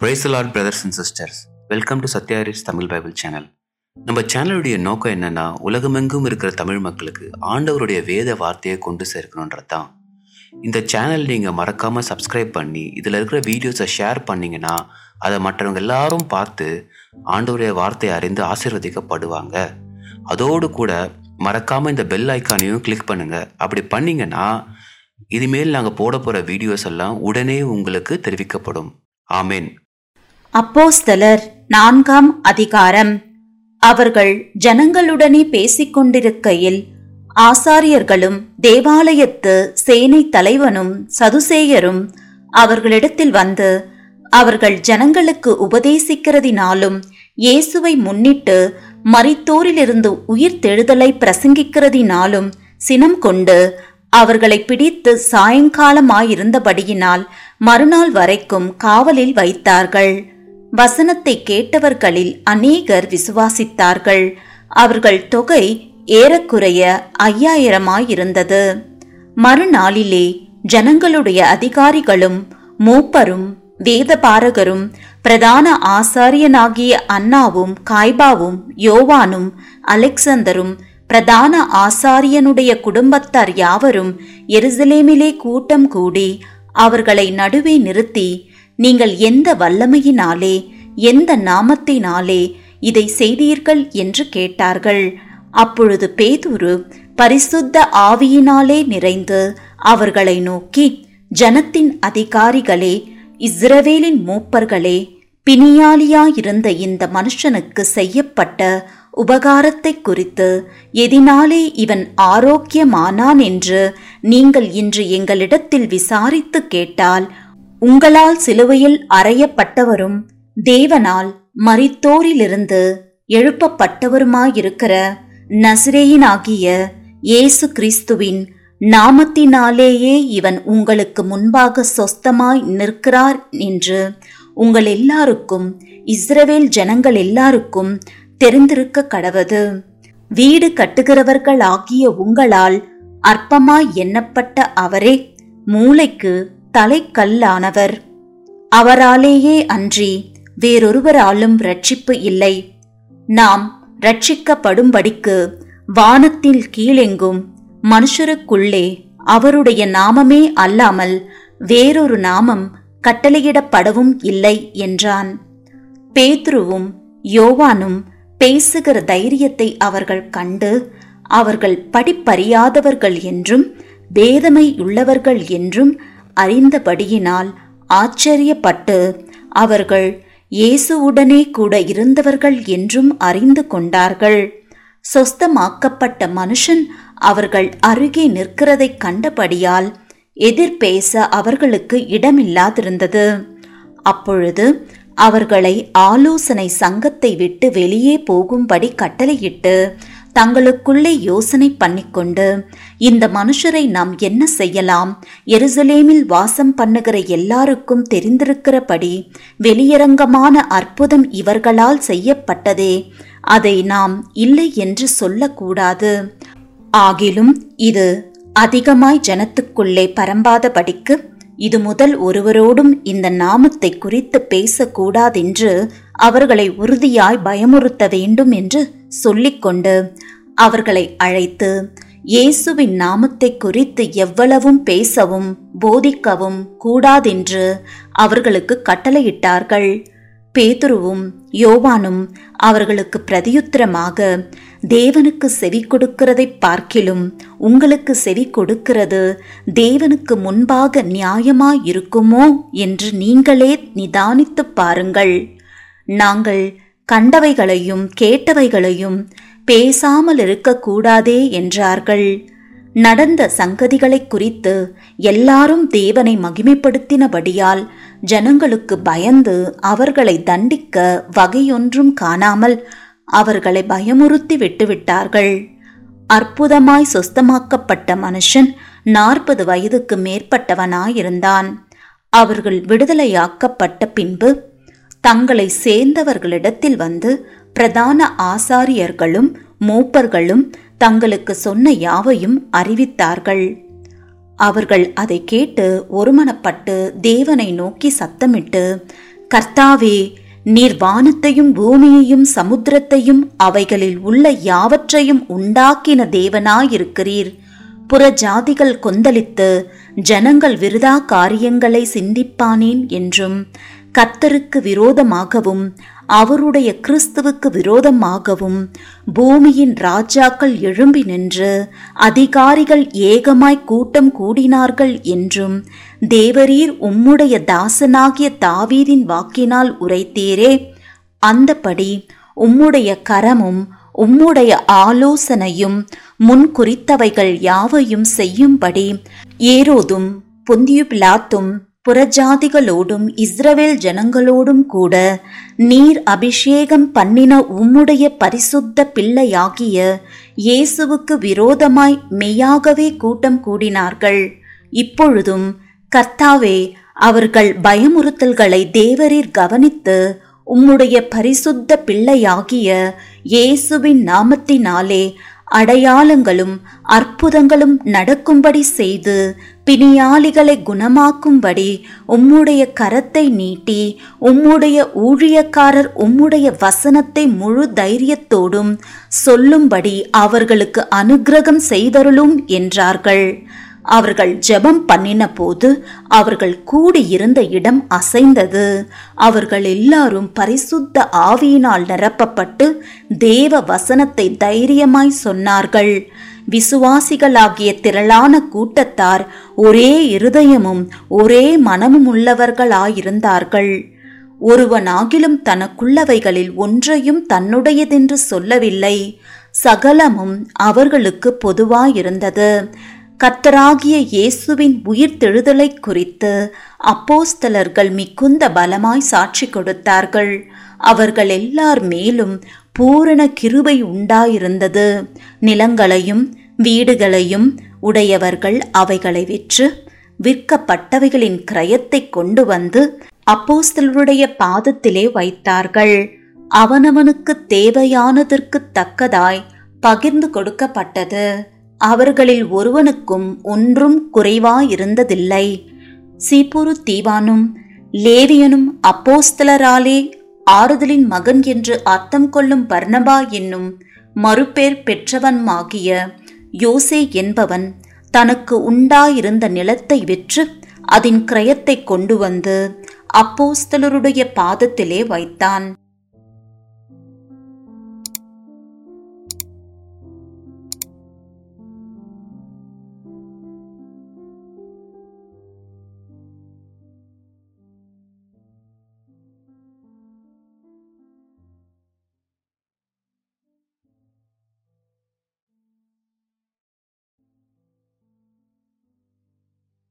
Praise lord brothers and sisters welcome to சத்யாரிஸ் Tamil Bible channel நம்ம சேனலுடைய நோக்கம் என்னன்னா உலகமெங்கும் இருக்கிற தமிழ் மக்களுக்கு ஆண்டவருடைய வேத வார்த்தையை கொண்டு சேர்க்கணுன்றது தான் இந்த சேனல் நீங்கள் மறக்காமல் சப்ஸ்கிரைப் பண்ணி இதில் இருக்கிற வீடியோஸை ஷேர் பண்ணீங்கன்னா அதை மற்றவங்க எல்லாரும் பார்த்து ஆண்டவருடைய வார்த்தையை அறிந்து ஆசீர்வதிக்கப்படுவாங்க. அதோடு கூட மறக்காமல் இந்த பெல் ஐக்கானையும் கிளிக் பண்ணுங்கள் அப்படி பண்ணிங்கன்னா இனிமேல் நாங்கள் போட போகிற வீடியோஸ் எல்லாம் உடனே உங்களுக்கு தெரிவிக்கப்படும். ஆமேன். அப்போஸ்தலர் நான்காம் அதிகாரம். அவர்கள் ஜனங்களுடனே பேசிக் கொண்டிருக்கையில் ஆசாரியர்களும் தேவாலயத்து சேனை தலைவனும் சதுசேயரும் அவர்களிடத்தில் வந்து அவர்கள் ஜனங்களுக்கு உபதேசிக்கிறதினாலும் இயேசுவை முன்னிட்டு மரித்தோரிலிருந்து உயிர் தெழுதலை பிரசங்கிக்கிறதினாலும் சினம் கொண்டு அவர்களை பிடித்து சாயங்காலமாயிருந்தபடியினால் மறுநாள் வரைக்கும் காவலில் வைத்தார்கள். வசனத்தை கேட்டவர்களில் அநேகர் விசுவாசித்தார்கள். அவர்கள் தொகை ஏறக்குறைய ஐயாயிரமாயிருந்தது. மறுநாளிலே ஜனங்களுடைய அதிகாரிகளும் மூப்பரும் வேதபாரகரும் பிரதான ஆசாரியனாகிய அண்ணாவும் காய்பாவும் யோவானும் அலெக்சந்தரும் பிரதான ஆசாரியனுடைய குடும்பத்தார் யாவரும் எருசலேமிலே கூட்டம் கூடி அவர்களை நடுவே நிறுத்தி நீங்கள் எந்த வல்லமையினாலே எந்த நாமத்தினாலே இதை செய்தீர்கள் என்று கேட்டார்கள். அப்பொழுது பேதுரு பரிசுத்த ஆவியினாலே நிறைந்து அவர்களை நோக்கி ஜனத்தின் அதிகாரிகளே இஸ்ரவேலின் மூப்பர்களே பிணியாளியாயிருந்த இந்த மனுஷனுக்கு செய்யப்பட்ட உபகாரத்தை குறித்து எதினாலே இவன் ஆரோக்கியமானான் என்று நீங்கள் இன்று எங்களிடத்தில் விசாரித்து கேட்டால் உங்களால் சிலுவையில் அறையப்பட்டவரும் தேவனால் மரித்தோரிலிருந்து எழுப்பப்பட்டவருமாயிருக்கிற நசிரேயினாகிய இயேசு கிறிஸ்துவின் நாமத்தினாலேயே இவன் உங்களுக்கு முன்பாக சொஸ்தமாய் நிற்கிறார் என்று உங்கள் எல்லாருக்கும் இஸ்ரவேல் ஜனங்கள் எல்லாருக்கும் தெரிந்திருக்க கடவது. வீடு கட்டுகிறவர்கள் ஆகிய உங்களால் அற்பமாய் எண்ணப்பட்ட அவரே மூளைக்கு தலைக்கல்லானவர். அவராலேயே அன்றி வேறொருவராலும் ரட்சிப்பு இல்லை. நாம் ரட்சிக்கப்படும்படிக்கு வானத்தில் கீழெங்கும் மனுஷருக்குள்ளே அவருடைய நாமமே அல்லாமல் வேறொரு நாமம் கட்டளையிடப்படவும் இல்லை என்றான். பேத்ருவும் யோவானும் பேசுகிற தைரியத்தை அவர்கள் கண்டு அவர்கள் படிப்பறியாதவர்கள் என்றும் பேதமை உள்ளவர்கள் என்றும் அறிந்தபடியினால் ஆச்சரியப்பட்டு அவர்கள் இயேசுவுடனே கூட இருந்தவர்கள் என்றும் அறிந்து கொண்டார்கள். சொஸ்தமாக்கப்பட்ட மனுஷன் அவர்கள் அருகே நிற்கிறதைக் கண்டபடியால் எதிர்பேச அவர்களுக்கு இடமில்லாதிருந்தது. அப்பொழுது அவர்களை ஆலோசனை சங்கத்தை விட்டு வெளியே போகும்படி கட்டளையிட்டு தங்களுக்குள்ளே யோசனை பண்ணிக்கொண்டு இந்த மனுஷரை நாம் என்ன செய்யலாம்? எருசலேமில் வாசம் பண்ணுகிற எல்லாருக்கும் தெரிந்திருக்கிறபடி வெளியரங்கமான அற்புதம் இவர்களால் செய்யப்பட்டதே. அதை நாம் இல்லை என்று சொல்லக்கூடாது. ஆகிலும் இது அதிகமாய் ஜனத்துக்குள்ளே பரம்பாதபடிக்கு இது முதல் ஒருவரோடும் இந்த நாமத்தை குறித்து பேசக்கூடாதென்று அவர்களை உறுதியாய் பயமுறுத்த வேண்டும் என்று சொல்லிக்கொண்டு அவர்களை அழைத்து இயேசுவின் நாமத்தை குறித்து எவ்வளவும் பேசவும் போதிக்கவும் கூடாதென்று அவர்களுக்கு கட்டளையிட்டார்கள். பேதுருவும் யோவானும் அவர்களுக்கு பிரதியுத்தரமாக தேவனுக்கு செவி கொடுக்கிறதை பார்க்கிலும் உங்களுக்கு செவி கொடுக்கிறது தேவனுக்கு முன்பாக நியாயமாயிருக்குமோ? என்று நீங்களே நிதானித்து பாருங்கள். நாங்கள் கண்டவைகளையும் கேட்டவைகளையும் பேசாமல் இருக்கக்கூடாதே என்றார்கள். நடந்த சங்கதிகளை குறித்து எல்லாரும் தேவனை மகிமைப்படுத்தினபடியால் ஜனங்களுக்கு பயந்து அவர்களை தண்டிக்க வகையொன்றும் காணாமல் அவர்களை பயமுறுத்தி விட்டுவிட்டார்கள். அற்புதமாய் சொஸ்தமாக்கப்பட்ட மனுஷன் நாற்பது வயதுக்கு மேற்பட்டவனாயிருந்தான். அவர்கள் விடுதலையாக்கப்பட்ட பின்பு தங்களை சேர்ந்தவர்களிடத்தில் வந்து பிரதான ஆசாரியர்களும் மூப்பர்களும் தங்களுக்கு சொன்ன யாவையும் அறிவித்தார்கள். அவர்கள் அதை கேட்டு ஒருமனப்பட்டு தேவனை நோக்கி சத்தமிட்டு கர்த்தாவே நீர் வானத்தையும் பூமியையும் சமுத்திரத்தையும் அவைகளில் உள்ள யாவற்றையும் உண்டாக்கின தேவனாயிருக்கிறீர். புற ஜாதிகள் கொந்தளித்து ஜனங்கள் விருதா காரியங்களை சிந்திப்பானேன் என்றும் கர்த்தருக்கு விரோதமாகவும் அவருடைய கிறிஸ்துவுக்கு விரோதமாகவும் பூமியின் ராஜாக்கள் எழும்பி நின்று அதிகாரிகள் ஏகமாய் கூட்டம் கூடினார்கள் என்றும் தேவரீர் உம்முடைய தாசனாகிய தாவீதின் வாக்கினால் உரைத்தீரே. அந்தபடி உம்முடைய கரமும் உம்முடைய ஆலோசனையும் முன்குறித்தவைகள் யாவையும் செய்யும்படி ஏரோதும் புந்தியுபிலாத்தும் புறஜாதிகளோடும் இஸ்ரவேல் ஜனங்களோடும் கூட நீர் அபிஷேகம் பண்ணின உம்முடைய பரிசுத்த பிள்ளையாகிய இயேசுவுக்கு விரோதமாய் மெய்யாகவே கூட்டம் கூடினார்கள். இப்பொழுதும் கர்த்தாவே அவர்கள் பயமுறுத்தல்களை தேவரீர் கவனித்து உம்முடைய பரிசுத்த பிள்ளையாகிய இயேசுவின் நாமத்தினாலே அடையாளங்களும் அற்புதங்களும் நடக்கும்படி செய்து பிணியாளிகளை குணமாக்கும்படி உம்முடைய கரத்தை நீட்டி உம்முடைய ஊழியக்காரர் உம்முடைய வசனத்தை முழு தைரியத்தோடும் சொல்லும்படி அவர்களுக்கு அனுக்கிரகம் செய்தருளும் என்றார்கள். அவர்கள் ஜெபம் பண்ணின போது அவர்கள் கூடியிருந்த இடம் அசைந்தது. அவர்கள் எல்லாரும் பரிசுத்த ஆவியினால் நிரப்பப்பட்டு தேவ வசனத்தை தைரியமாய் சொன்னார்கள். விசுவாசிகளாகிய திரளான கூட்டத்தார் ஒரே இருதயமும் ஒரே மனமும் உள்ளவர்களாயிருந்தார்கள். ஒருவனாகிலும் தனக்குள்ளவைகளில் ஒன்றையும் தன்னுடையதென்று சொல்லவில்லை. சகலமும் அவர்களுக்கு பொதுவாயிருந்தது. கத்தராகிய இயேசுவின் உயிர்த்தெழுதலை குறித்து அப்போஸ்தலர்கள் மிகுந்த பலமாய் சாட்சி கொடுத்தார்கள். அவர்கள் எல்லார் மேலும் பூரண கிருபை உண்டாயிருந்தது. நிலங்களையும் வீடுகளையும் உடையவர்கள் அவைகளை விற்று விற்கப்பட்டவைகளின் கிரயத்தை கொண்டு வந்து அப்போஸ்தலருடைய பாதத்திலே வைத்தார்கள். அவனவனுக்கு தேவையானதற்கு தக்கதாய் பகிர்ந்து கொடுக்கப்பட்டது. அவர்களில் ஒருவனுக்கும் ஒன்றும் குறைவாயிருந்ததில்லை. சீப்புரு தீவானும் லேவியனும் அப்போஸ்தலராலே ஆறுதலின் மகன் என்று அர்த்தம் கொள்ளும் பர்ணபா என்னும் மறுபேர் பெற்றவன்மாகிய யோசே என்பவன் தனக்கு உண்டாயிருந்த நிலத்தை விற்று அதன் கிரயத்தை கொண்டு வந்து அப்போஸ்தலருடைய பாதத்திலே வைத்தான்.